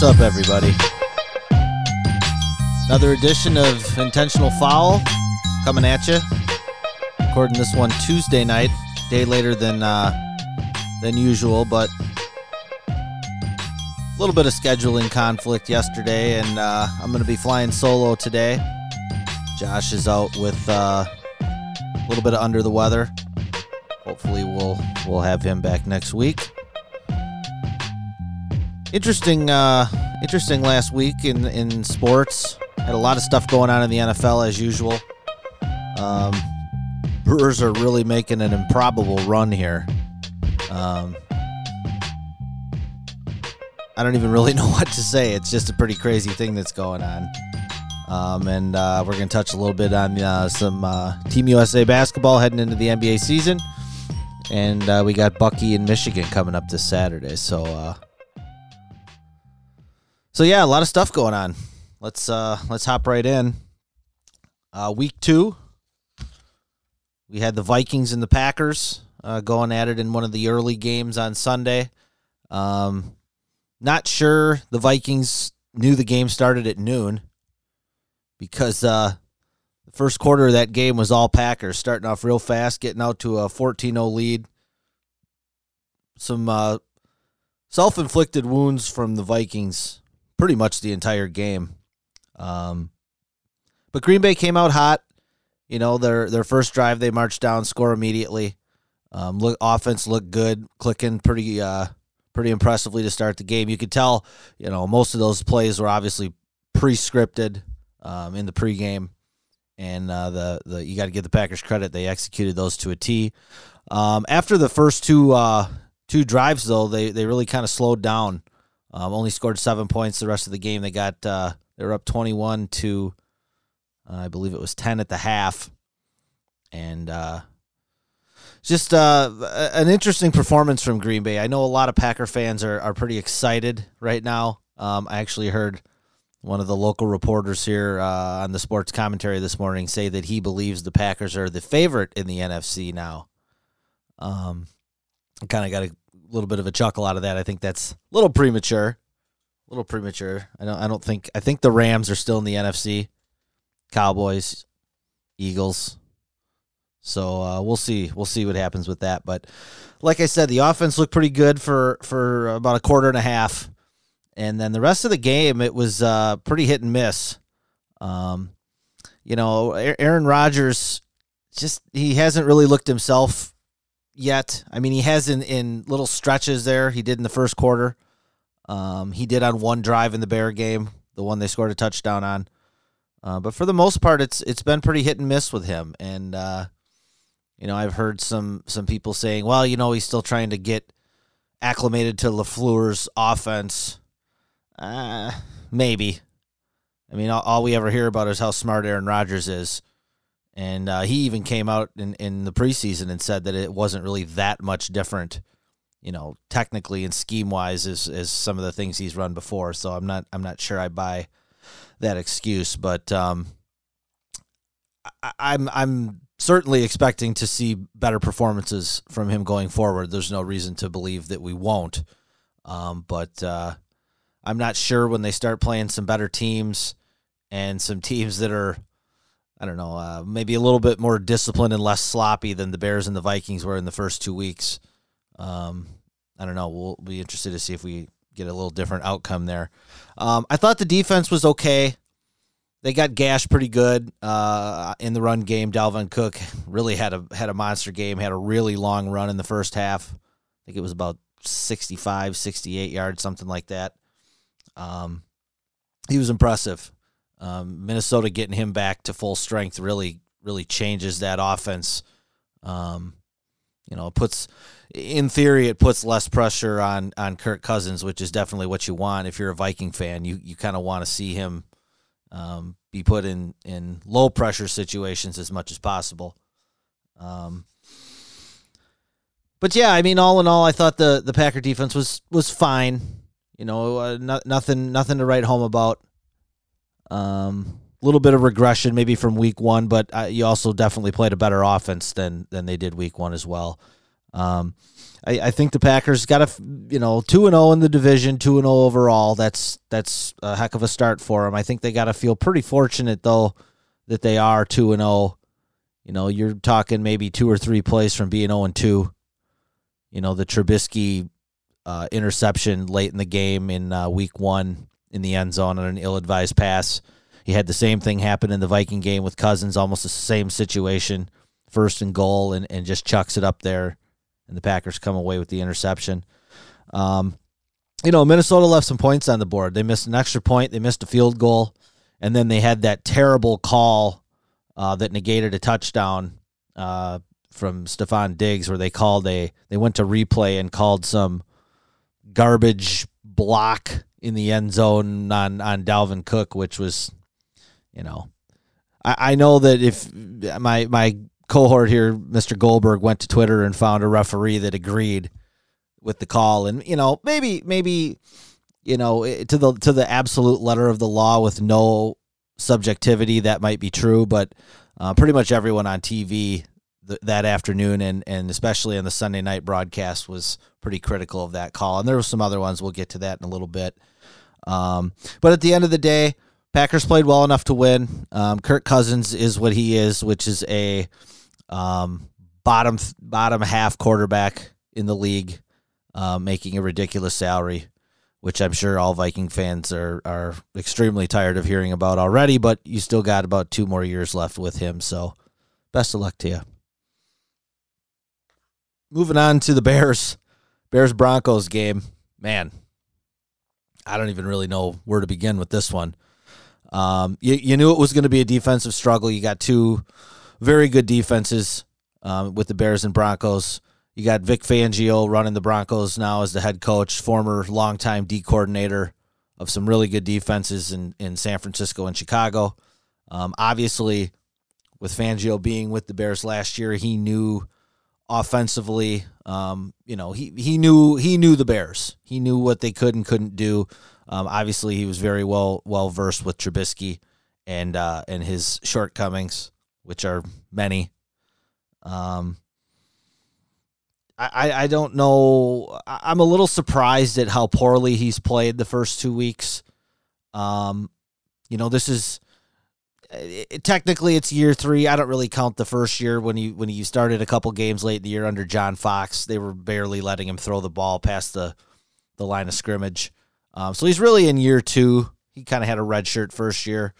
What's up, everybody? Another edition of Intentional Foul coming at you. Recording this one Tuesday night, day later than uh, than usual, but a little bit of scheduling conflict yesterday, and uh, I'm going to be flying solo today. Josh is out with uh, a little bit of under the weather. Hopefully, we'll we'll have him back next week. Interesting, uh, interesting last week in in sports. Had a lot of stuff going on in the NFL as usual. Um, Brewers are really making an improbable run here. Um, I don't even really know what to say. It's just a pretty crazy thing that's going on. Um, and uh, we're going to touch a little bit on uh, some uh, Team USA basketball heading into the NBA season. And uh, we got Bucky in Michigan coming up this Saturday. So, uh, so yeah, a lot of stuff going on. Let's uh let's hop right in. Uh week 2. We had the Vikings and the Packers uh, going at it in one of the early games on Sunday. Um not sure the Vikings knew the game started at noon because uh the first quarter of that game was all Packers starting off real fast, getting out to a 14-0 lead. Some uh self-inflicted wounds from the Vikings pretty much the entire game. Um, but Green Bay came out hot. You know, their their first drive, they marched down, score immediately. Um, look, offense looked good, clicking pretty uh, pretty impressively to start the game. You could tell, you know, most of those plays were obviously pre-scripted um, in the pregame, and uh, the the you got to give the Packers credit; they executed those to a T. Um, after the first two uh, two drives, though, they they really kind of slowed down. Um, only scored seven points the rest of the game. They got uh, they were up twenty one to uh, I believe it was ten at the half, and uh, just uh, an interesting performance from Green Bay. I know a lot of Packer fans are are pretty excited right now. Um, I actually heard one of the local reporters here uh, on the sports commentary this morning say that he believes the Packers are the favorite in the NFC now. Um, kind of got a little bit of a chuckle out of that. I think that's a little premature. A little premature. I don't I don't think I think the Rams are still in the NFC. Cowboys, Eagles. So uh, we'll see. We'll see what happens with that. But like I said, the offense looked pretty good for for about a quarter and a half, and then the rest of the game it was uh, pretty hit and miss. Um, you know, Aaron Rodgers just he hasn't really looked himself yet. I mean, he has in, in little stretches there. He did in the first quarter. Um, he did on one drive in the Bear game, the one they scored a touchdown on. Uh, but for the most part, it's it's been pretty hit and miss with him. And uh, you know, I've heard some some people saying, well, you know, he's still trying to get acclimated to Lafleur's offense. Uh, maybe. I mean, all, all we ever hear about is how smart Aaron Rodgers is. And uh, he even came out in, in the preseason and said that it wasn't really that much different, you know, technically and scheme wise as, as some of the things he's run before. So I'm not I'm not sure I buy that excuse, but um, I, I'm I'm certainly expecting to see better performances from him going forward. There's no reason to believe that we won't, um, but uh, I'm not sure when they start playing some better teams and some teams that are I don't know, uh, maybe a little bit more disciplined and less sloppy than the Bears and the Vikings were in the first two weeks. Um, I don't know. We'll be interested to see if we get a little different outcome there. Um, I thought the defense was okay. They got gashed pretty good uh, in the run game. Dalvin Cook really had a had a monster game. Had a really long run in the first half. I think it was about 65, 68 yards, something like that. Um, he was impressive. Um, Minnesota getting him back to full strength really really changes that offense. Um, you know, it puts in theory it puts less pressure on on Kirk Cousins, which is definitely what you want if you're a Viking fan. You you kind of want to see him um, be put in in low pressure situations as much as possible. Um, but yeah, I mean, all in all, I thought the the Packer defense was was fine. You know, uh, no, nothing nothing to write home about. Um, a little bit of regression maybe from week one, but uh, you also definitely played a better offense than than they did week one as well. Um, I, I think the Packers got a you know two and zero in the division, two and zero overall. That's that's a heck of a start for them. I think they got to feel pretty fortunate though that they are two and zero. You know, you're talking maybe two or three plays from being zero and two. You know, the Trubisky uh, interception late in the game in uh, week one in the end zone on an ill-advised pass he had the same thing happen in the Viking game with Cousins, almost the same situation, first and goal, and, and just chucks it up there, and the Packers come away with the interception. Um, you know, Minnesota left some points on the board. They missed an extra point, they missed a field goal, and then they had that terrible call uh, that negated a touchdown uh, from Stefon Diggs, where they called a they went to replay and called some garbage block in the end zone on on Dalvin Cook, which was you know, I, I know that if my my cohort here, Mr. Goldberg, went to Twitter and found a referee that agreed with the call, and you know, maybe maybe you know to the to the absolute letter of the law with no subjectivity that might be true, but uh, pretty much everyone on TV th- that afternoon and and especially on the Sunday night broadcast was pretty critical of that call, and there were some other ones. We'll get to that in a little bit. Um, but at the end of the day, Packers played well enough to win. Um, Kirk Cousins is what he is, which is a um, bottom bottom half quarterback in the league, uh, making a ridiculous salary, which I'm sure all Viking fans are are extremely tired of hearing about already. But you still got about two more years left with him, so best of luck to you. Moving on to the Bears, Bears Broncos game. Man, I don't even really know where to begin with this one. Um, you, you knew it was going to be a defensive struggle. You got two very good defenses um, with the Bears and Broncos. You got Vic Fangio running the Broncos now as the head coach, former longtime D coordinator of some really good defenses in, in San Francisco and Chicago. Um, obviously, with Fangio being with the Bears last year, he knew offensively. Um, you know, he he knew he knew the Bears. He knew what they could and couldn't do. Um, obviously, he was very well well versed with Trubisky and uh, and his shortcomings, which are many. Um, I I don't know. I'm a little surprised at how poorly he's played the first two weeks. Um, you know, this is it, technically it's year three. I don't really count the first year when he when he started a couple games late in the year under John Fox. They were barely letting him throw the ball past the the line of scrimmage. Um, so he's really in year two. He kind of had a red shirt first year,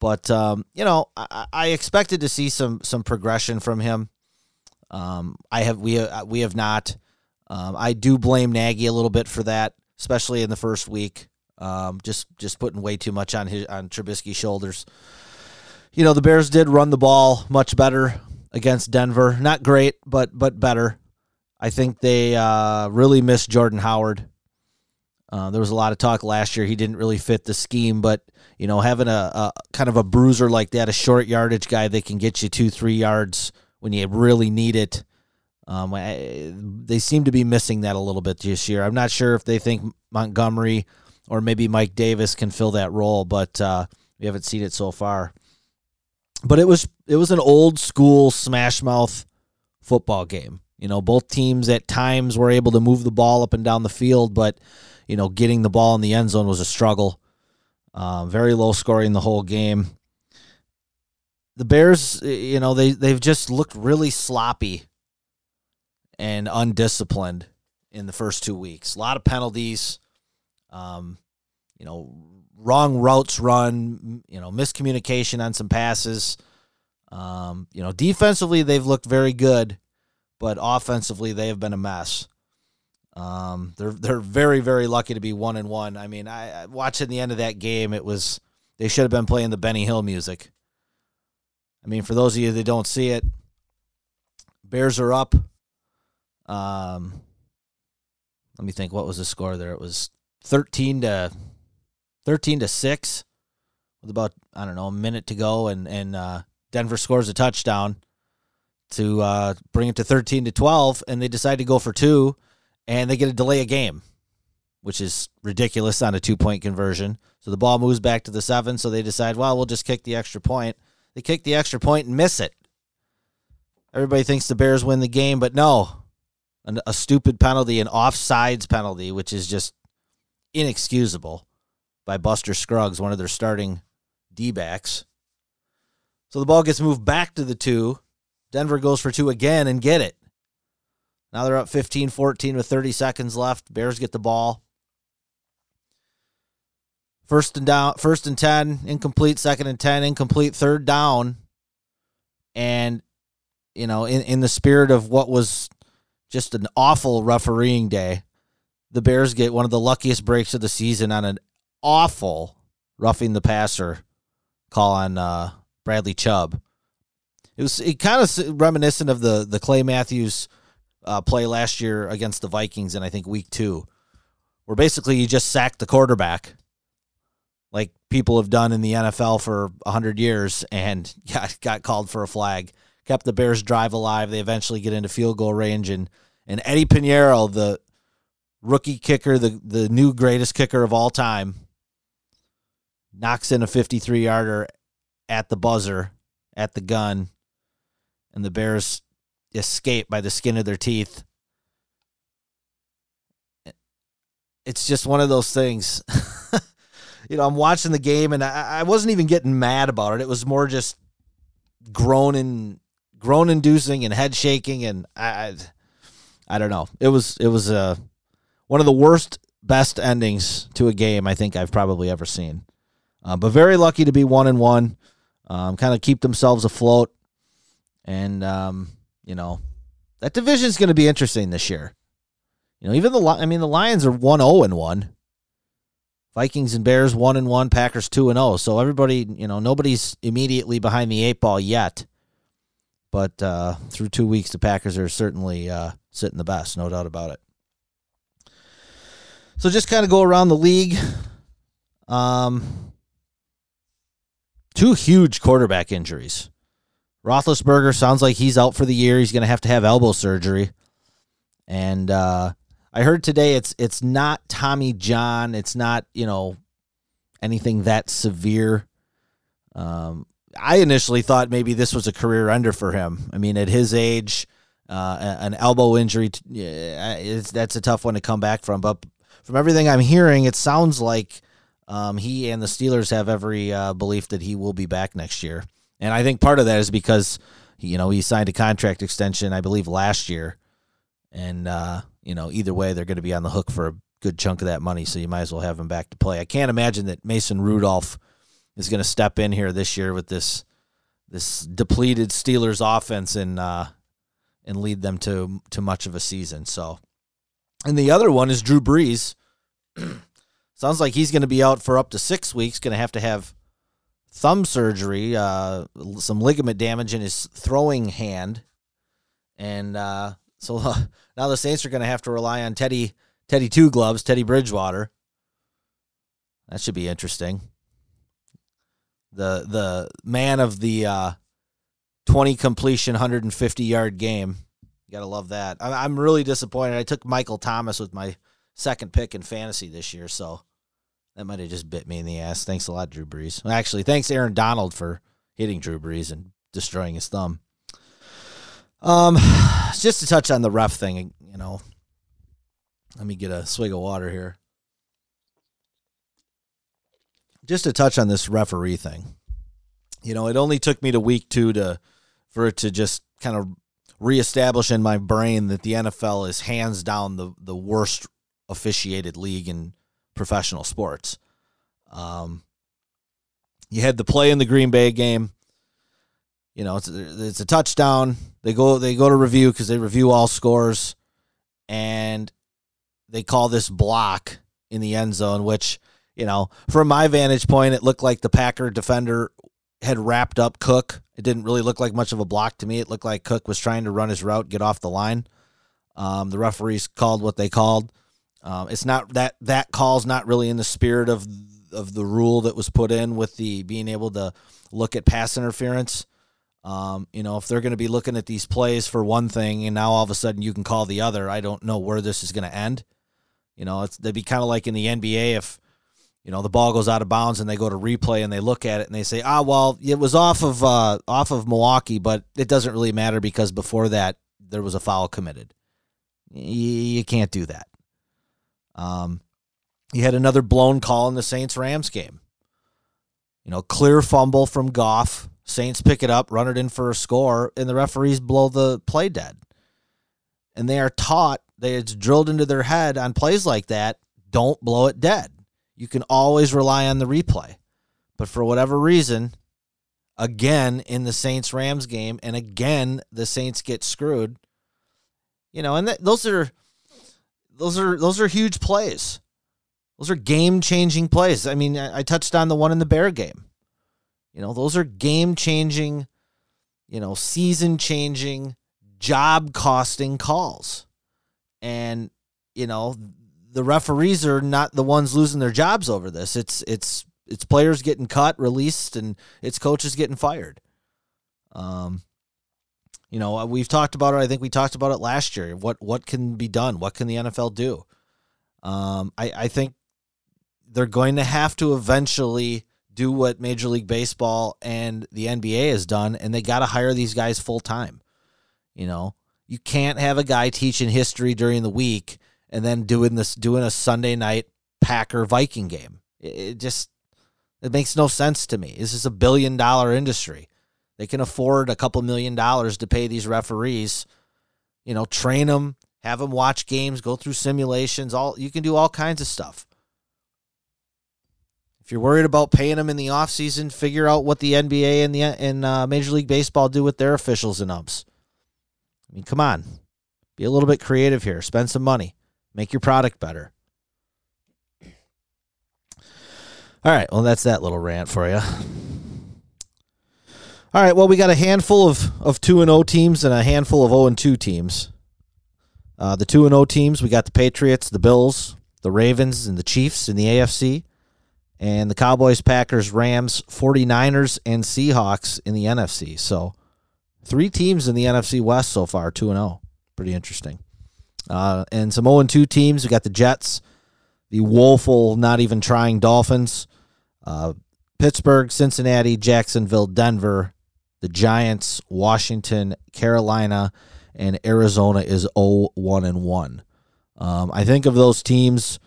but um, you know I, I, expected to see some some progression from him. Um, I have we have, we have not. Um, I do blame Nagy a little bit for that, especially in the first week. Um, just just putting way too much on his on Trubisky's shoulders. You know the Bears did run the ball much better against Denver. Not great, but but better. I think they uh, really missed Jordan Howard. Uh, there was a lot of talk last year. He didn't really fit the scheme, but you know, having a, a, kind of a bruiser like that, a short yardage guy that can get you two, three yards when you really need it. Um, I, they seem to be missing that a little bit this year. I'm not sure if they think Montgomery or maybe Mike Davis can fill that role, but uh, we haven't seen it so far. But it was it was an old school smash mouth football game. You know, both teams at times were able to move the ball up and down the field, but you know, getting the ball in the end zone was a struggle. Uh, very low scoring the whole game. The Bears, you know, they they've just looked really sloppy and undisciplined in the first two weeks. A lot of penalties, um, you know, wrong routes run, you know, miscommunication on some passes. Um, you know, defensively they've looked very good, but offensively they have been a mess. Um, they're they're very very lucky to be one and one. I mean, I, I watching the end of that game, it was they should have been playing the Benny Hill music. I mean, for those of you that don't see it, Bears are up Um, let me think. What was the score there? It was thirteen to thirteen to six, with about I don't know a minute to go, and and uh, Denver scores a touchdown to uh, bring it to thirteen to twelve, and they decide to go for two, and they get a delay a game, which is ridiculous on a two point conversion. So the ball moves back to the seven. So they decide, well, we'll just kick the extra point. They kick the extra point and miss it. Everybody thinks the Bears win the game, but no, an, a stupid penalty, an offsides penalty, which is just inexcusable by Buster Skrine, one of their starting D backs. So the ball gets moved back to the two. Denver goes for two again and get it. Now they're up 15 14 with 30 seconds left. Bears get the ball. First and down, first and 10, incomplete, second and 10, incomplete, third down. And, you know, in, in the spirit of what was just an awful refereeing day, the Bears get one of the luckiest breaks of the season on an awful roughing the passer call on uh, Bradley Chubb. It was it kind of reminiscent of the the Clay Matthews uh, play last year against the Vikings in I think week two, where basically you just sacked the quarterback, like people have done in the NFL for hundred years, and got got called for a flag. Kept the Bears drive alive. They eventually get into field goal range, and and Eddy Piñeiro, the rookie kicker, the the new greatest kicker of all time, knocks in a 53 yarder at the buzzer, at the gun, and the Bears escape by the skin of their teeth. It's just one of those things. you know, I'm watching the game and I, I wasn't even getting mad about it. It was more just groaning, groan inducing and head shaking and I, I I don't know. It was it was uh, one of the worst best endings to a game I think I've probably ever seen. Uh, but very lucky to be one and one. Um, kind of keep themselves afloat, and um, you know that division is going to be interesting this year. You know, even the I mean the Lions are one zero and one. Vikings and Bears one and one, Packers two and zero. So everybody, you know, nobody's immediately behind the eight ball yet. But uh, through two weeks, the Packers are certainly uh, sitting the best, no doubt about it. So just kind of go around the league. Um, two huge quarterback injuries. Roethlisberger sounds like he's out for the year. He's going to have to have elbow surgery. And uh, I heard today it's it's not Tommy John. It's not you know anything that severe. Um, I initially thought maybe this was a career ender for him. I mean, at his age, uh, an elbow injury, that's a tough one to come back from. But from everything I'm hearing, it sounds like um, he and the Steelers have every uh, belief that he will be back next year. And I think part of that is because, you know, he signed a contract extension, I believe, last year. And, uh, you know, either way, they're going to be on the hook for a good chunk of that money. So you might as well have him back to play. I can't imagine that Mason Rudolph is going to step in here this year with this this depleted Steelers offense and uh, and lead them to to much of a season. So, and the other one is Drew Brees. Sounds like he's going to be out for up to six weeks. Going to have to have thumb surgery, uh, some ligament damage in his throwing hand, and uh, so uh, now the Saints are going to have to rely on Teddy Teddy Two Gloves, Teddy Bridgewater. That should be interesting the the man of the uh, 20 completion 150 yard game you gotta love that i'm really disappointed i took michael thomas with my second pick in fantasy this year so that might have just bit me in the ass. Thanks a lot drew brees. Actually thanks aaron donald for hitting drew brees and destroying his thumb. Um just to touch on the ref thing you know let me get a swig of water here. Just to touch on this referee thing. You know, it only took me to week two to for it to just kind of reestablish in my brain that the NFL is hands down the the worst officiated league in professional sports. Um, you had the play in the Green Bay game. You know, it's it's a touchdown. They go they go to review because they review all scores, and they call this block in the end zone, which you know, from my vantage point, it looked like the Packer defender had wrapped up Cook. It didn't really look like much of a block to me. It looked like Cook was trying to run his route, get off the line. Um, the referees called what they called. Um, it's not that that call's not really in the spirit of of the rule that was put in with the being able to look at pass interference. Um, you know, if they're going to be looking at these plays for one thing and now all of a sudden you can call the other, I don't know where this is going to end. You know, it's they'd be kind of like in the NBA if you know the ball goes out of bounds and they go to replay and they look at it and they say, ah, well, it was off of uh, off of Milwaukee, but it doesn't really matter because before that there was a foul committed. You can't do that. Um, you had another blown call in the Saints Rams game. You know, clear fumble from Goff. Saints pick it up, run it in for a score, and the referees blow the play dead. And they are taught, they it's drilled into their head on plays like that, don't blow it dead. You can always rely on the replay. But for whatever reason, again in the Saints Rams game, and again the Saints get screwed. You know, and th- those are those are those are huge plays. Those are game changing plays. I mean, I, I touched on the one in the Bear game. You know, those are game changing, you know, season changing, job costing calls. And, you know, the referees are not the ones losing their jobs over this. It's it's it's players getting cut, released, and it's coaches getting fired. Um, you know, we've talked about it. I think we talked about it last year. What what can be done? What can the NFL do? Um, I I think they're going to have to eventually do what Major League Baseball and the NBA has done, and they got to hire these guys full time. You know, you can't have a guy teaching history during the week and then doing this, doing a Sunday night Packer Viking game. It, it just it makes no sense to me. This is a billion dollar industry. They can afford a couple million dollars to pay these referees. You know, train them, have them watch games, go through simulations. All you can do all kinds of stuff. If you're worried about paying them in the offseason, figure out what the NBA and the and uh, Major League Baseball do with their officials and umps. I mean, come on, be a little bit creative here. Spend some money, make your product better. All right, well, that's that little rant for you. All right, well, we got a handful of of two and O teams and a handful of zero and two teams. Uh, the two and O teams, we got the Patriots, the Bills, the Ravens, and the Chiefs in the AFC and the Cowboys, Packers, Rams, 49ers, and Seahawks in the NFC. So three teams in the NFC West so far, 2 0. Pretty interesting. Uh, and some 0 2 teams. We got the Jets, the woeful, not even trying Dolphins, uh, Pittsburgh, Cincinnati, Jacksonville, Denver, the Giants, Washington, Carolina, and Arizona is 0 1 and 1. Um, I think of those teams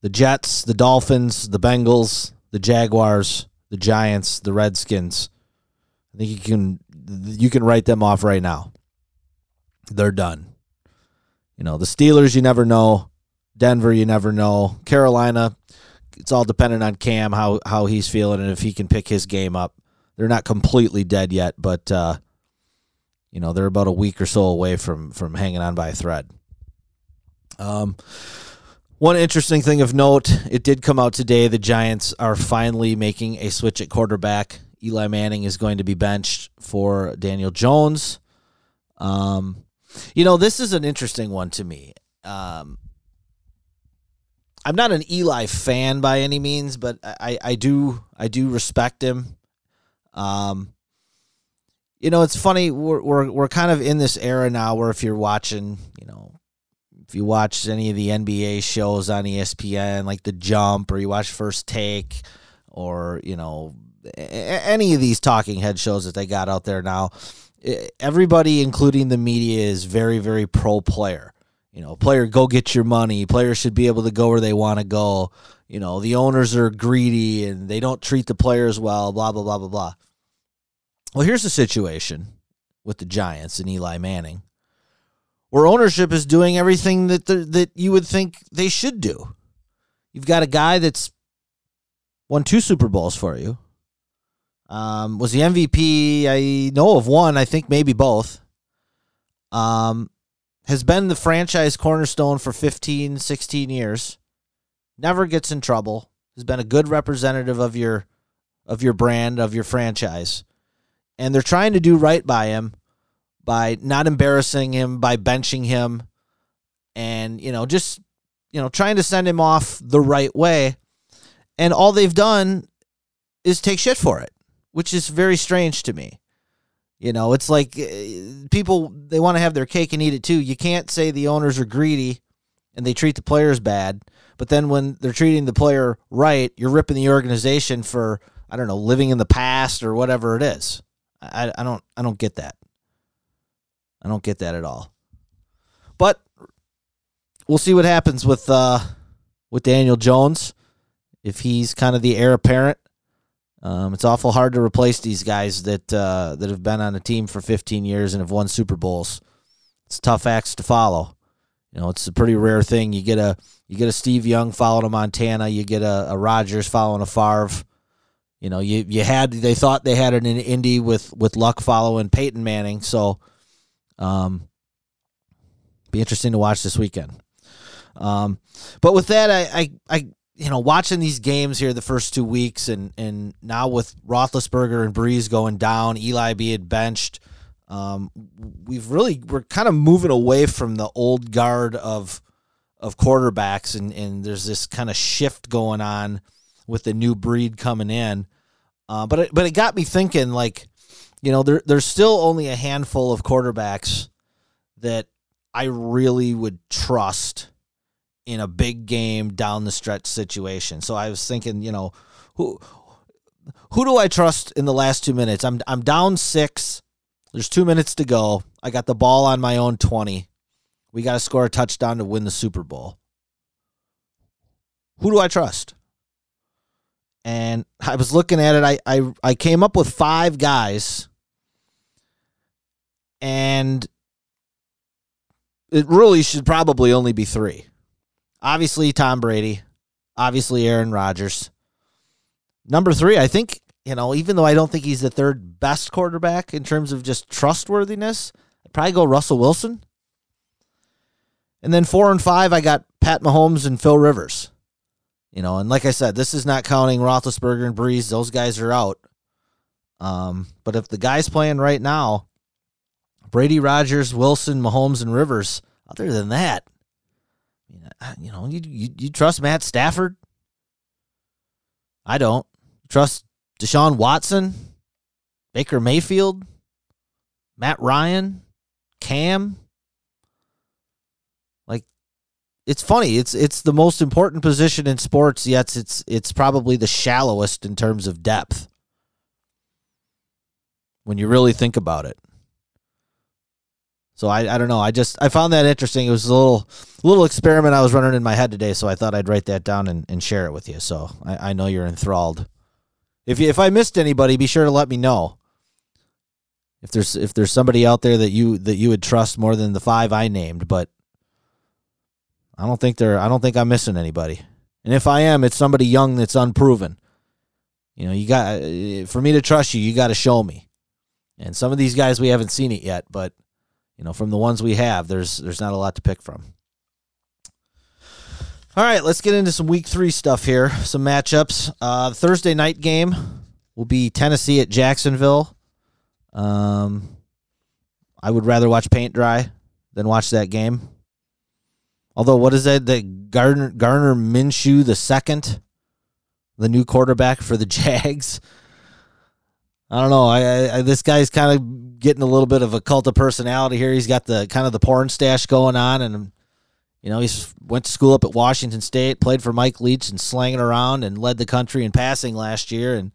the Jets, the Dolphins, the Bengals, the Jaguars, the Giants, the Redskins. I think you can you can write them off right now. They're done. You know, the Steelers you never know. Denver you never know. Carolina it's all dependent on Cam how how he's feeling and if he can pick his game up. They're not completely dead yet, but uh, you know, they're about a week or so away from from hanging on by a thread. Um one interesting thing of note, it did come out today. The Giants are finally making a switch at quarterback. Eli Manning is going to be benched for Daniel Jones. Um, you know, this is an interesting one to me. Um, I'm not an Eli fan by any means, but I, I do I do respect him. Um, you know, it's funny. We're, we're we're kind of in this era now where if you're watching, you know, if you watch any of the NBA shows on ESPN, like The Jump, or you watch First Take, or you know any of these talking head shows that they got out there now, everybody, including the media, is very very pro player. You know, player go get your money. Players should be able to go where they want to go. You know, the owners are greedy and they don't treat the players well. Blah blah blah blah blah. Well, here's the situation with the Giants and Eli Manning where ownership is doing everything that the, that you would think they should do. You've got a guy that's won two Super Bowls for you. Um, was the MVP? I know of one. I think maybe both. Um, has been the franchise cornerstone for 15, 16 years. Never gets in trouble. Has been a good representative of your of your brand, of your franchise. And they're trying to do right by him by not embarrassing him, by benching him, and you know just you know trying to send him off the right way, and all they've done is take shit for it, which is very strange to me. You know, it's like uh, people they want to have their cake and eat it too. You can't say the owners are greedy and they treat the players bad, but then when they're treating the player right, you're ripping the organization for I don't know living in the past or whatever it is. I, I don't I don't get that. I don't get that at all. But we'll see what happens with uh, with Daniel Jones if he's kind of the heir apparent um, it's awful hard to replace these guys that uh, that have been on a team for 15 years and have won Super Bowls. It's tough acts to follow. You know, it's a pretty rare thing. You get a you get a Steve Young following a Montana. You get a, a Rodgers following a Favre. You know, you you had they thought they had in Indy with with Luck following Peyton Manning. So, um, be interesting to watch this weekend. Um, but with that, I I, I you know, watching these games here the first two weeks, and and now with Roethlisberger and Brees going down, Eli being benched, um, we've really we're kind of moving away from the old guard of of quarterbacks, and and there's this kind of shift going on with the new breed coming in. Uh, but it, but it got me thinking, like, you know, there there's still only a handful of quarterbacks that I really would trust in a big game down the stretch situation. So I was thinking, you know, who who do I trust in the last 2 minutes? I'm I'm down 6. There's 2 minutes to go. I got the ball on my own 20. We got to score a touchdown to win the Super Bowl. Who do I trust? And I was looking at it. I I, I came up with five guys. And it really should probably only be three. Obviously, Tom Brady. Obviously, Aaron Rodgers. Number three, I think, you know, even though I don't think he's the third best quarterback in terms of just trustworthiness, I'd probably go Russell Wilson. And then four and five, I got Pat Mahomes and Phil Rivers. You know, and like I said, this is not counting Roethlisberger and Brees; those guys are out. Um, but if the guy's playing right now, Brady, Rodgers, Wilson, Mahomes, and Rivers. Other than that, you know, you, you, you trust Matt Stafford? I don't. Trust Deshaun Watson, Baker Mayfield, Matt Ryan, Cam. Like it's funny. It's it's the most important position in sports, yet it's it's probably the shallowest in terms of depth. When you really think about it. So I, I don't know. I just I found that interesting. It was a little little experiment I was running in my head today, so I thought I'd write that down and, and share it with you. So I, I know you're enthralled. If if I missed anybody, be sure to let me know. If there's if there's somebody out there that you that you would trust more than the five I named, but I don't think they're I don't think I'm missing anybody. And if I am, it's somebody young that's unproven. You know, you got eh, for me to trust you, you got to show me. And some of these guys we haven't seen it yet, but you know, from the ones we have, there's there's not a lot to pick from. All right, let's get into some week three stuff here. Some matchups. Uh, the Thursday night game will be Tennessee at Jacksonville. Um, I would rather watch paint dry than watch that game. Although, what is that? That Gardner, Gardner Minshew the second, the new quarterback for the Jags. I don't know. I, I this guy's kind of getting a little bit of a cult of personality here. He's got the kind of the porn stash going on, and you know he went to school up at Washington State, played for Mike Leach, and slanging around and led the country in passing last year. And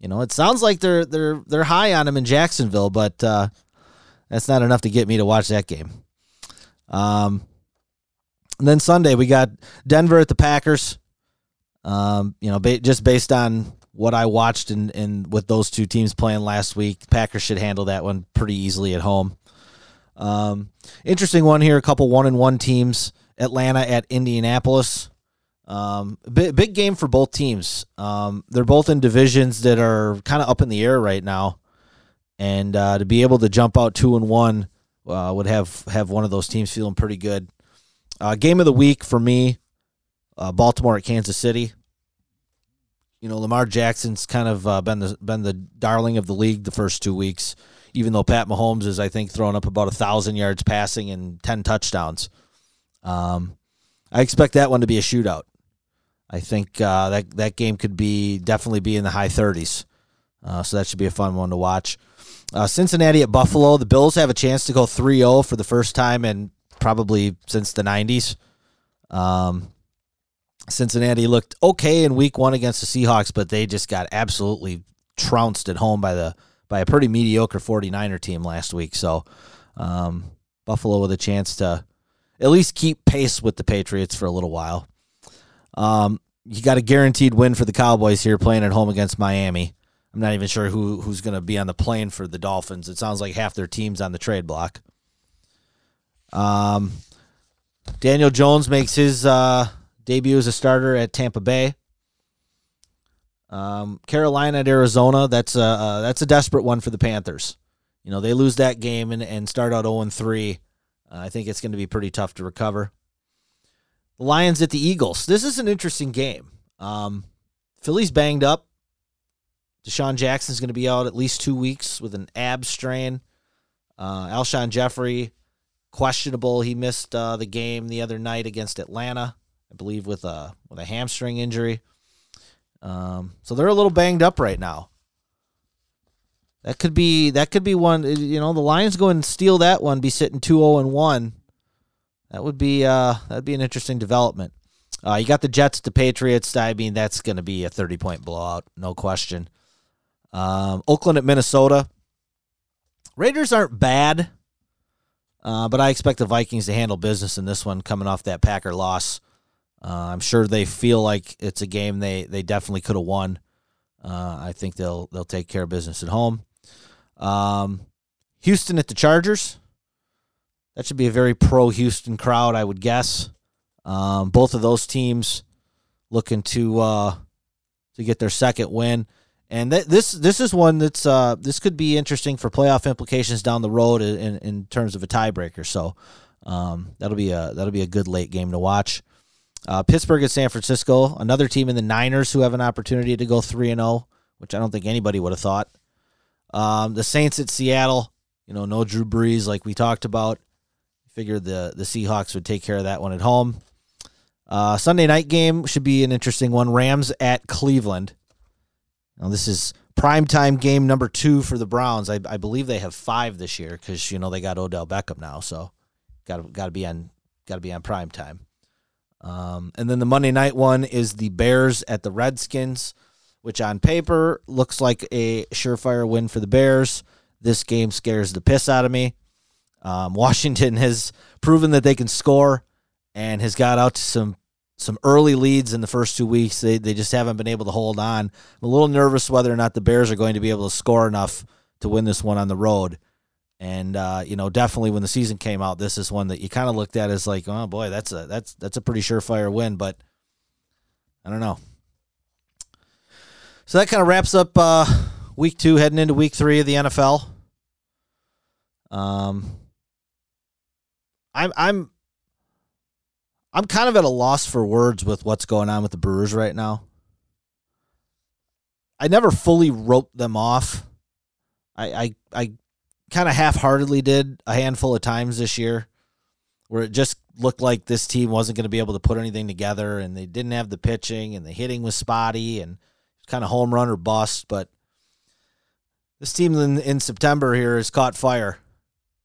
you know it sounds like they're they're they're high on him in Jacksonville, but uh, that's not enough to get me to watch that game. Um, and then Sunday we got Denver at the Packers. Um, you know, ba- just based on what I watched and and with those two teams playing last week, Packers should handle that one pretty easily at home. Um, interesting one here. A couple one and one teams. Atlanta at Indianapolis. Um, big, big game for both teams. Um, they're both in divisions that are kind of up in the air right now, and uh, to be able to jump out two and one uh, would have have one of those teams feeling pretty good. Uh, game of the week for me, uh, Baltimore at Kansas City you know, Lamar Jackson's kind of uh, been the been the darling of the league the first two weeks, even though Pat Mahomes is, I think, throwing up about a thousand yards passing and ten touchdowns. Um, I expect that one to be a shootout. I think uh, that that game could be definitely be in the high 30s. Uh, so that should be a fun one to watch. Uh, Cincinnati at Buffalo. The Bills have a chance to go 3 0 for the first time in probably since the 90s. Um, Cincinnati looked okay in week one against the Seahawks, but they just got absolutely trounced at home by the by a pretty mediocre 49er team last week. So um, Buffalo with a chance to at least keep pace with the Patriots for a little while. Um, you got a guaranteed win for the Cowboys here playing at home against Miami. I'm not even sure who who's going to be on the plane for the Dolphins. It sounds like half their team's on the trade block. Um, Daniel Jones makes his uh, debut as a starter at Tampa Bay. Um, Carolina at Arizona. That's a uh, that's a desperate one for the Panthers. You know they lose that game and, and start out 0 3. Uh, I think it's going to be pretty tough to recover. The Lions at the Eagles. This is an interesting game. Um, Philly's banged up. DeSean Jackson's going to be out at least two weeks with an ab strain. Uh, Alshon Jeffery questionable. He missed uh, the game the other night against Atlanta, I believe, with a with a hamstring injury. Um, so they're a little banged up right now. That could be that could be one. You know, the Lions go and steal that one, be sitting 2-0 and one. That would be uh, that'd be an interesting development. Uh, you got the Jets, the Patriots. I mean, that's going to be a thirty point blowout, no question. Um, Oakland at Minnesota. Raiders aren't bad, uh, but I expect the Vikings to handle business in this one, coming off that Packer loss. Uh, I'm sure they feel like it's a game they they definitely could have won. Uh, I think they'll they'll take care of business at home. Um, Houston at the Chargers. That should be a very pro Houston crowd, I would guess. Um, both of those teams looking to uh, to get their second win, and th- this this is one that's uh, this could be interesting for playoff implications down the road in, in terms of a tiebreaker. So um, that'll be a that'll be a good late game to watch. Uh, Pittsburgh at San Francisco, another team in the Niners who have an opportunity to go three and zero, which I don't think anybody would have thought. Um, the Saints at Seattle, you know, no Drew Brees like we talked about. Figured the the Seahawks would take care of that one at home. Uh, Sunday night game should be an interesting one. Rams at Cleveland. Now this is primetime game number two for the Browns. I, I believe they have five this year because you know they got Odell Beckham now, so got got to be on got to be on prime time. Um, and then the Monday night one is the Bears at the Redskins, which on paper looks like a surefire win for the Bears. This game scares the piss out of me. Um, Washington has proven that they can score and has got out to some some early leads in the first two weeks. They they just haven't been able to hold on. I'm a little nervous whether or not the Bears are going to be able to score enough to win this one on the road. And uh, you know, definitely when the season came out, this is one that you kind of looked at as like, oh boy, that's a that's that's a pretty surefire win. But I don't know. So that kind of wraps up uh, week two, heading into week three of the NFL. Um, I'm I'm I'm kind of at a loss for words with what's going on with the Brewers right now. I never fully wrote them off. I I, I kind of half-heartedly did a handful of times this year where it just looked like this team wasn't going to be able to put anything together and they didn't have the pitching and the hitting was spotty and kind of home run or bust but this team in, in September here has caught fire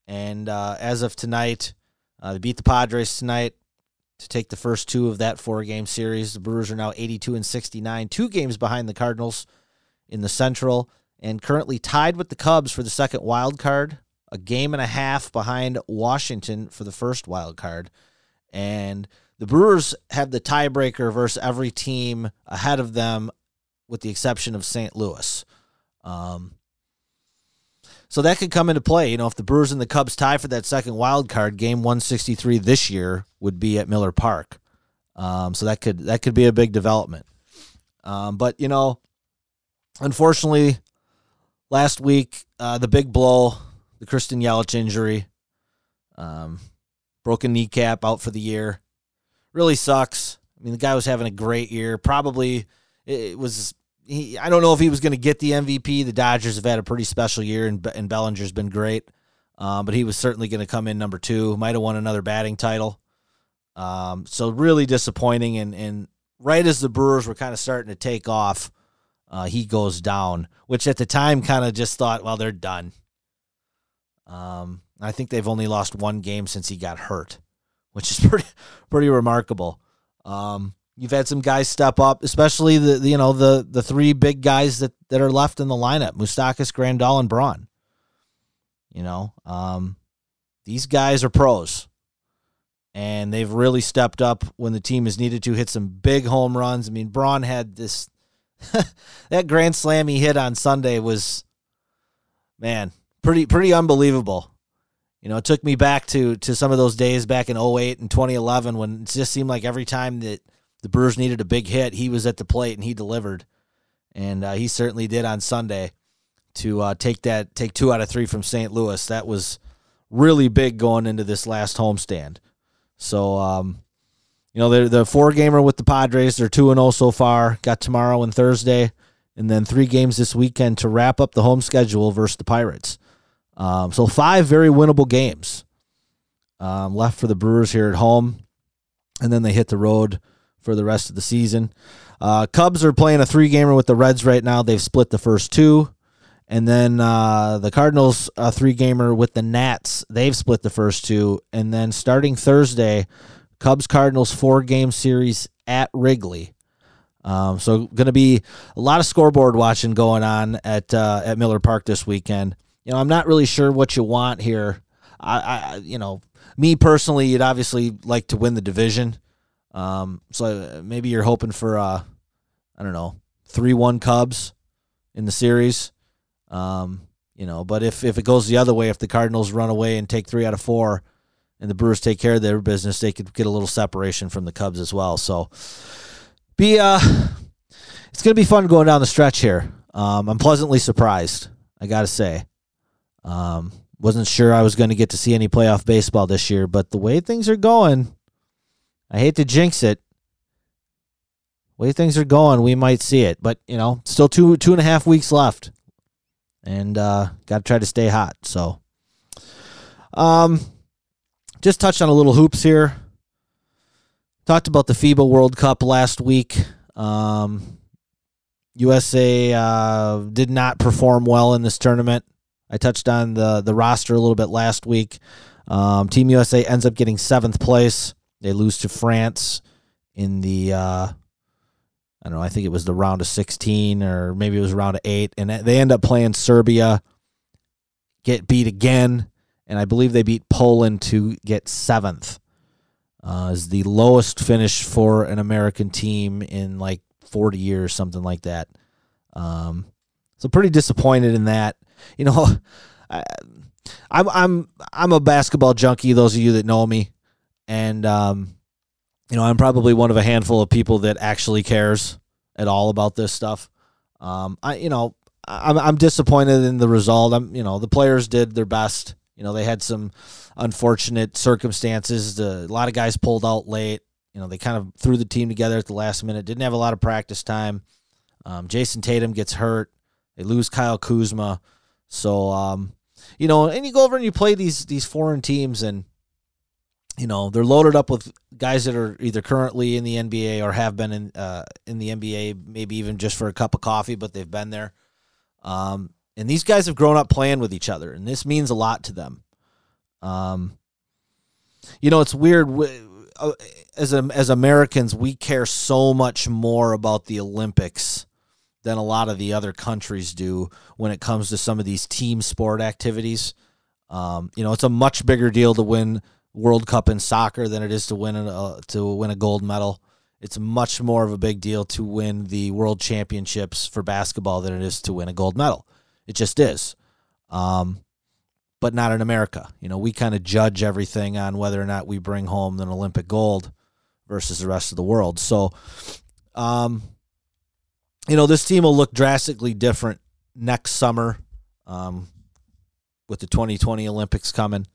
and uh, as of tonight uh, they beat the Padres tonight to take the first two of that four game series. The Brewers are now 82 and 69, two games behind the Cardinals in the Central, and currently tied with the Cubs for the second wild card, a game and a half behind Washington for the first wild card. And the Brewers have the tiebreaker versus every team ahead of them, with the exception of St. Louis. Um, so that could come into play. You know, if the Brewers and the Cubs tie for that second wild card, game 163 this year would be at Miller Park. Um, so that could that could be a big development. Um, but you know, unfortunately, last week uh, the big blow, the Christian Yelich injury, um, broken kneecap, out for the year, really sucks. I mean, the guy was having a great year. Probably it was he, I don't know if he was going to get the MVP. The Dodgers have had a pretty special year, and, and Bellinger's been great. Um, but he was certainly going to come in number two. Might have won another batting title. Um, so really disappointing. And, and right as the Brewers were kind of starting to take off, uh, he goes down, which at the time kind of just thought, well, they're done. Um, I think they've only lost one game since he got hurt, which is pretty pretty remarkable. Um, you've had some guys step up, especially the, the, you know the the three big guys that that are left in the lineup: Moustakas, Grandal, and Braun. You know, um, these guys are pros, and they've really stepped up when the team has needed to hit some big home runs. I mean, Braun had this that grand slam he hit on Sunday was man pretty pretty unbelievable. You know, it took me back to to some of those days back in 08 and 2011 when it just seemed like every time that the Brewers needed a big hit, he was at the plate and he delivered. And uh, he certainly did on Sunday to uh, take that take two out of three from St. Louis. That was really big going into this last homestand. So, um, you know, they're the four gamer with the Padres. They're two and zero oh so far. Got tomorrow and Thursday, and then three games this weekend to wrap up the home schedule versus the Pirates. Um, so five very winnable games um, left for the Brewers here at home, and then they hit the road for the rest of the season. Uh, Cubs are playing a three gamer with the Reds right now. They've split the first two. And then uh, the Cardinals, a three gamer with the Nats. They've split the first two. And then starting Thursday, Cubs Cardinals four game series at Wrigley. Um, so going to be a lot of scoreboard watching going on at uh, at Miller Park this weekend you know, I'm not really sure what you want here. I, I you know, me personally, you'd obviously like to win the division. Um, so maybe you're hoping for, uh, I don't know, three one Cubs in the series. Um, you know, but if if it goes the other way, if the Cardinals run away and take three out of four, and the Brewers take care of their business, they could get a little separation from the Cubs as well. So, be uh, it's gonna be fun going down the stretch here. Um, I'm pleasantly surprised, I gotta say. Um, wasn't sure I was going to get to see any playoff baseball this year, but the way things are going, I hate to jinx it. way things are going, we might see it, but you know, still two two and a half weeks left, and uh, got to try to stay hot. So, um, just touched on a little hoops here. Talked about the FIBA World Cup last week. Um, USA uh, did not perform well in this tournament. I touched on the the roster a little bit last week. Um, Team USA ends up getting seventh place. They lose to France in the uh, I don't know. I think it was the round of sixteen, or maybe it was round of eight, and they end up playing Serbia. Get beat again, and I believe they beat Poland to get seventh. Uh, is the lowest finish for an American team in like 40 years, something like that. Um, so pretty disappointed in that you know, I, I'm I'm I'm a basketball junkie. Those of you that know me, and um, you know, I'm probably one of a handful of people that actually cares at all about this stuff. Um, I you know, I'm I'm disappointed in the result. I'm you know, the players did their best. You know, they had some unfortunate circumstances. The, a lot of guys pulled out late. You know, they kind of threw the team together at the last minute. Didn't have a lot of practice time. Um, Jayson Tatum gets hurt. They lose Kyle Kuzma. So, um, you know, and you go over and you play these these foreign teams, and you know they're loaded up with guys that are either currently in the NBA or have been in uh, in the NBA, maybe even just for a cup of coffee, but they've been there. Um, and these guys have grown up playing with each other, and this means a lot to them. Um, you know, it's weird. Uh, as as Americans, we care so much more about the Olympics than a lot of the other countries do when it comes to some of these team sport activities. Um, you know, it's a much bigger deal to win World Cup in soccer than it is to win a to win a gold medal. It's much more of a big deal to win the World Championships for basketball than it is to win a gold medal. It just is. Um, but not in America. You know, we kind of judge everything on whether or not we bring home an Olympic gold versus the rest of the world. So, um, you know, this team will look drastically different next summer um, with the 2020 Olympics coming.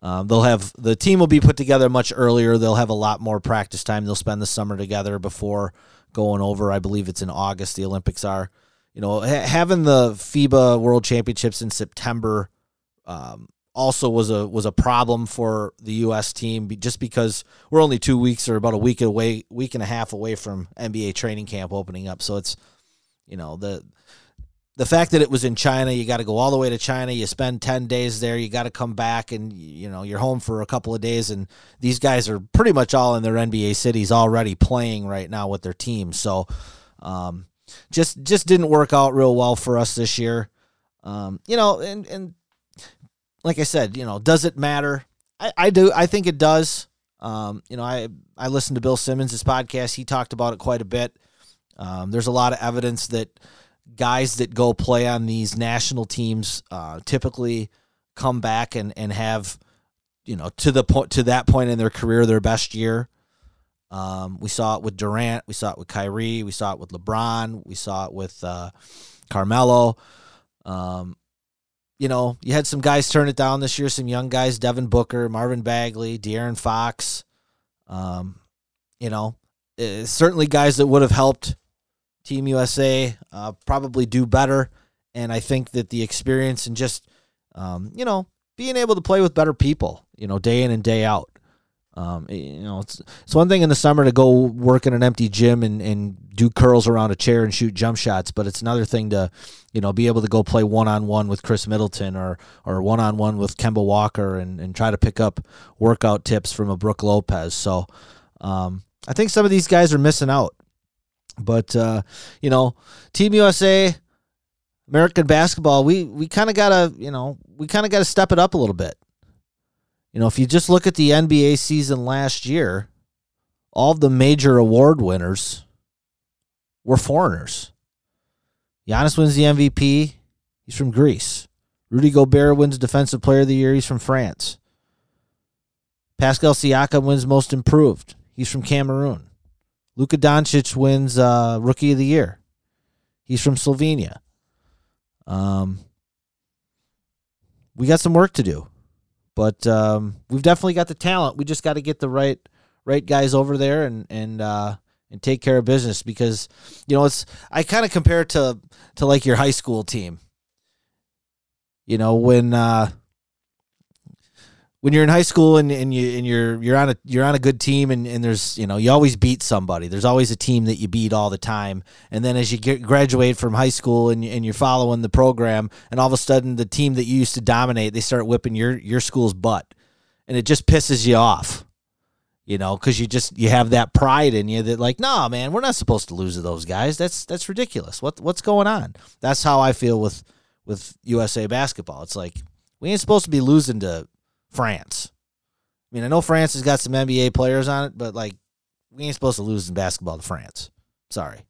Um, they'll have the team will be put together much earlier. They'll have a lot more practice time. They'll spend the summer together before going over. I believe it's in August. The Olympics are. You know, ha- having the FIBA World Championships in September um, also was a was a problem for the U.S. team just because we're only two weeks or about a week away, week and a half away from NBA training camp opening up. So it's you know the the fact that it was in China, you got to go all the way to China. You spend ten days there. You got to come back, and you know you're home for a couple of days. And these guys are pretty much all in their NBA cities already playing right now with their teams. So um, just just didn't work out real well for us this year. Um, you know, and and like I said, you know, does it matter? I, I do. I think it does. Um, you know, I I listened to Bill Simmons' podcast. He talked about it quite a bit. Um, there's a lot of evidence that guys that go play on these national teams uh, typically come back and, and have, you know, to the point to that point in their career, their best year. Um, we saw it with Durant. We saw it with Kyrie. We saw it with LeBron. We saw it with uh, Carmelo. Um, you know, you had some guys turn it down this year. Some young guys: Devin Booker, Marvin Bagley, De'Aaron Fox. Um, you know, certainly guys that would have helped Team USA uh, probably do better. And I think that the experience and just, um, you know, being able to play with better people, you know, day in and day out. Um, you know, it's it's one thing in the summer to go work in an empty gym and, and do curls around a chair and shoot jump shots, but it's another thing to, you know, be able to go play one on one with Khris Middleton or or one on one with Kemba Walker and, and try to pick up workout tips from a Brook Lopez. So um, I think some of these guys are missing out. But uh, you know, Team USA, American basketball, we we kind of gotta, you know, we kind of gotta step it up a little bit. You know, if you just look at the NBA season last year, all the major award winners were foreigners. Giannis wins the MVP. He's from Greece. Rudy Gobert wins Defensive Player of the Year. He's from France. Pascal Siakam wins Most Improved. He's from Cameroon. Luka Doncic wins uh, Rookie of the Year. He's from Slovenia. Um, we got some work to do, but um, we've definitely got the talent. We just got to get the right right guys over there and and uh, and take care of business because you know it's I kind of compare it to to like your high school team. You know when uh, when you're in high school and, and you and you're you're on a you're on a good team and, and there's you know you always beat somebody. There's always a team that you beat all the time. And then as you get graduate from high school and, and you're following the program and all of a sudden the team that you used to dominate they start whipping your your school's butt. And it just pisses you off you know because you just you have that pride in you that like no man we're not supposed to lose to those guys. That's that's ridiculous. What what's going on? That's how I feel with with USA basketball. It's like we ain't supposed to be losing to France. I mean, I know France has got some NBA players on it, but like we ain't supposed to lose in basketball to France. Sorry.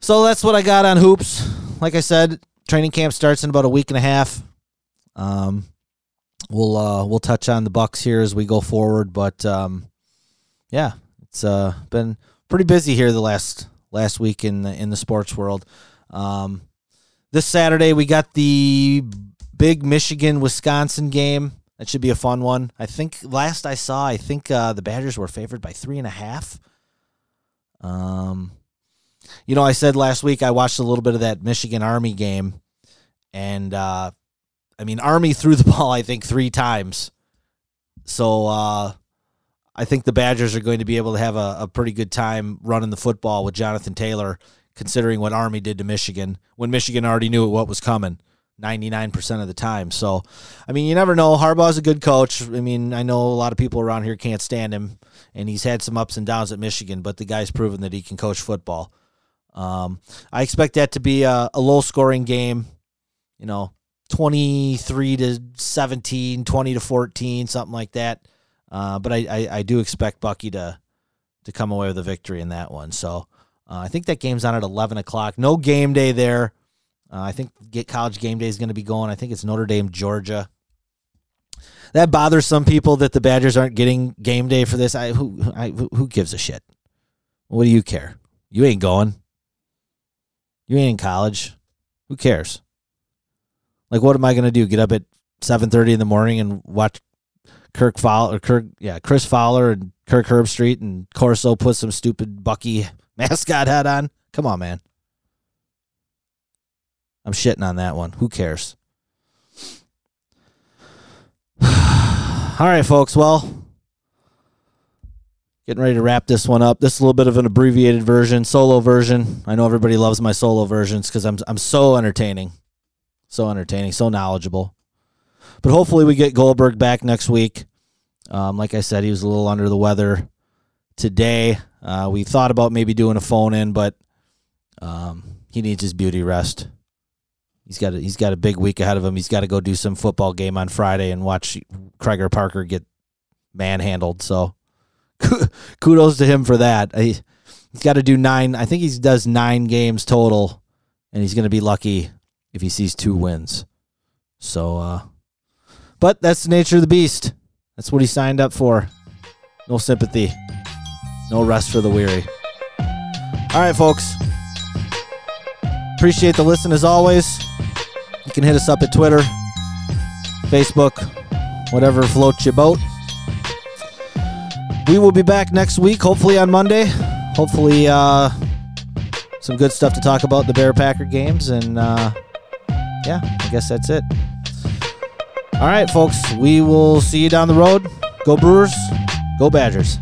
So that's what I got on hoops. Like I said, training camp starts in about a week and a half. Um, we'll uh, we'll touch on the Bucks here as we go forward, but um, yeah, it's uh, been pretty busy here the last last week in the in the sports world. Um, this Saturday we got the big Michigan Wisconsin game. That should be a fun one. I think last I saw, I think uh, the Badgers were favored by three and a half. Um, you know, I said last week I watched a little bit of that Michigan Army game, and uh, I mean Army threw the ball I think three times. So uh, I think the Badgers are going to be able to have a, a pretty good time running the football with Jonathan Taylor, considering what Army did to Michigan when Michigan already knew what was coming. 99% of the time. So, I mean, you never know. Harbaugh's a good coach. I mean, I know a lot of people around here can't stand him, and he's had some ups and downs at Michigan, but the guy's proven that he can coach football. Um, I expect that to be a, a low scoring game, you know, 23 to 17, 20 to 14, something like that. Uh, but I, I, I, do expect Bucky to, to come away with a victory in that one. So uh, I think that game's on at 11 o'clock. No game day there. Uh, I think get college game day is going to be going. I think it's Notre Dame, Georgia. That bothers some people that the Badgers aren't getting game day for this. I who I who gives a shit? What do you care? You ain't going. You ain't in college. Who cares? Like, what am I going to do? Get up at seven thirty in the morning and watch Kirk Fowler, Kirk, yeah, Chris Fowler and Kirk Herbstreit and Corso put some stupid Bucky mascot hat on? Come on, man. I'm shitting on that one. Who cares? All right, folks. Well, getting ready to wrap this one up. This is a little bit of an abbreviated version, solo version. I know everybody loves my solo versions because I'm I'm so entertaining, so entertaining, so knowledgeable. But hopefully, we get Goldberg back next week. Um, like I said, he was a little under the weather today. Uh, we thought about maybe doing a phone in, but um, he needs his beauty rest. He's got a, he's got a big week ahead of him. He's got to go do some football game on Friday and watch Craiger Parker get manhandled. So kudos to him for that. He, he's got to do nine. I think he does nine games total, and he's going to be lucky if he sees two wins. So, uh, but that's the nature of the beast. That's what he signed up for. No sympathy, no rest for the weary. All right, folks. Appreciate the listen as always. You can hit us up at Twitter, Facebook, whatever floats your boat. We will be back next week, hopefully on Monday. Hopefully, uh, some good stuff to talk about the Bear Packer games. And uh, yeah, I guess that's it. All right, folks. We will see you down the road. Go Brewers. Go Badgers.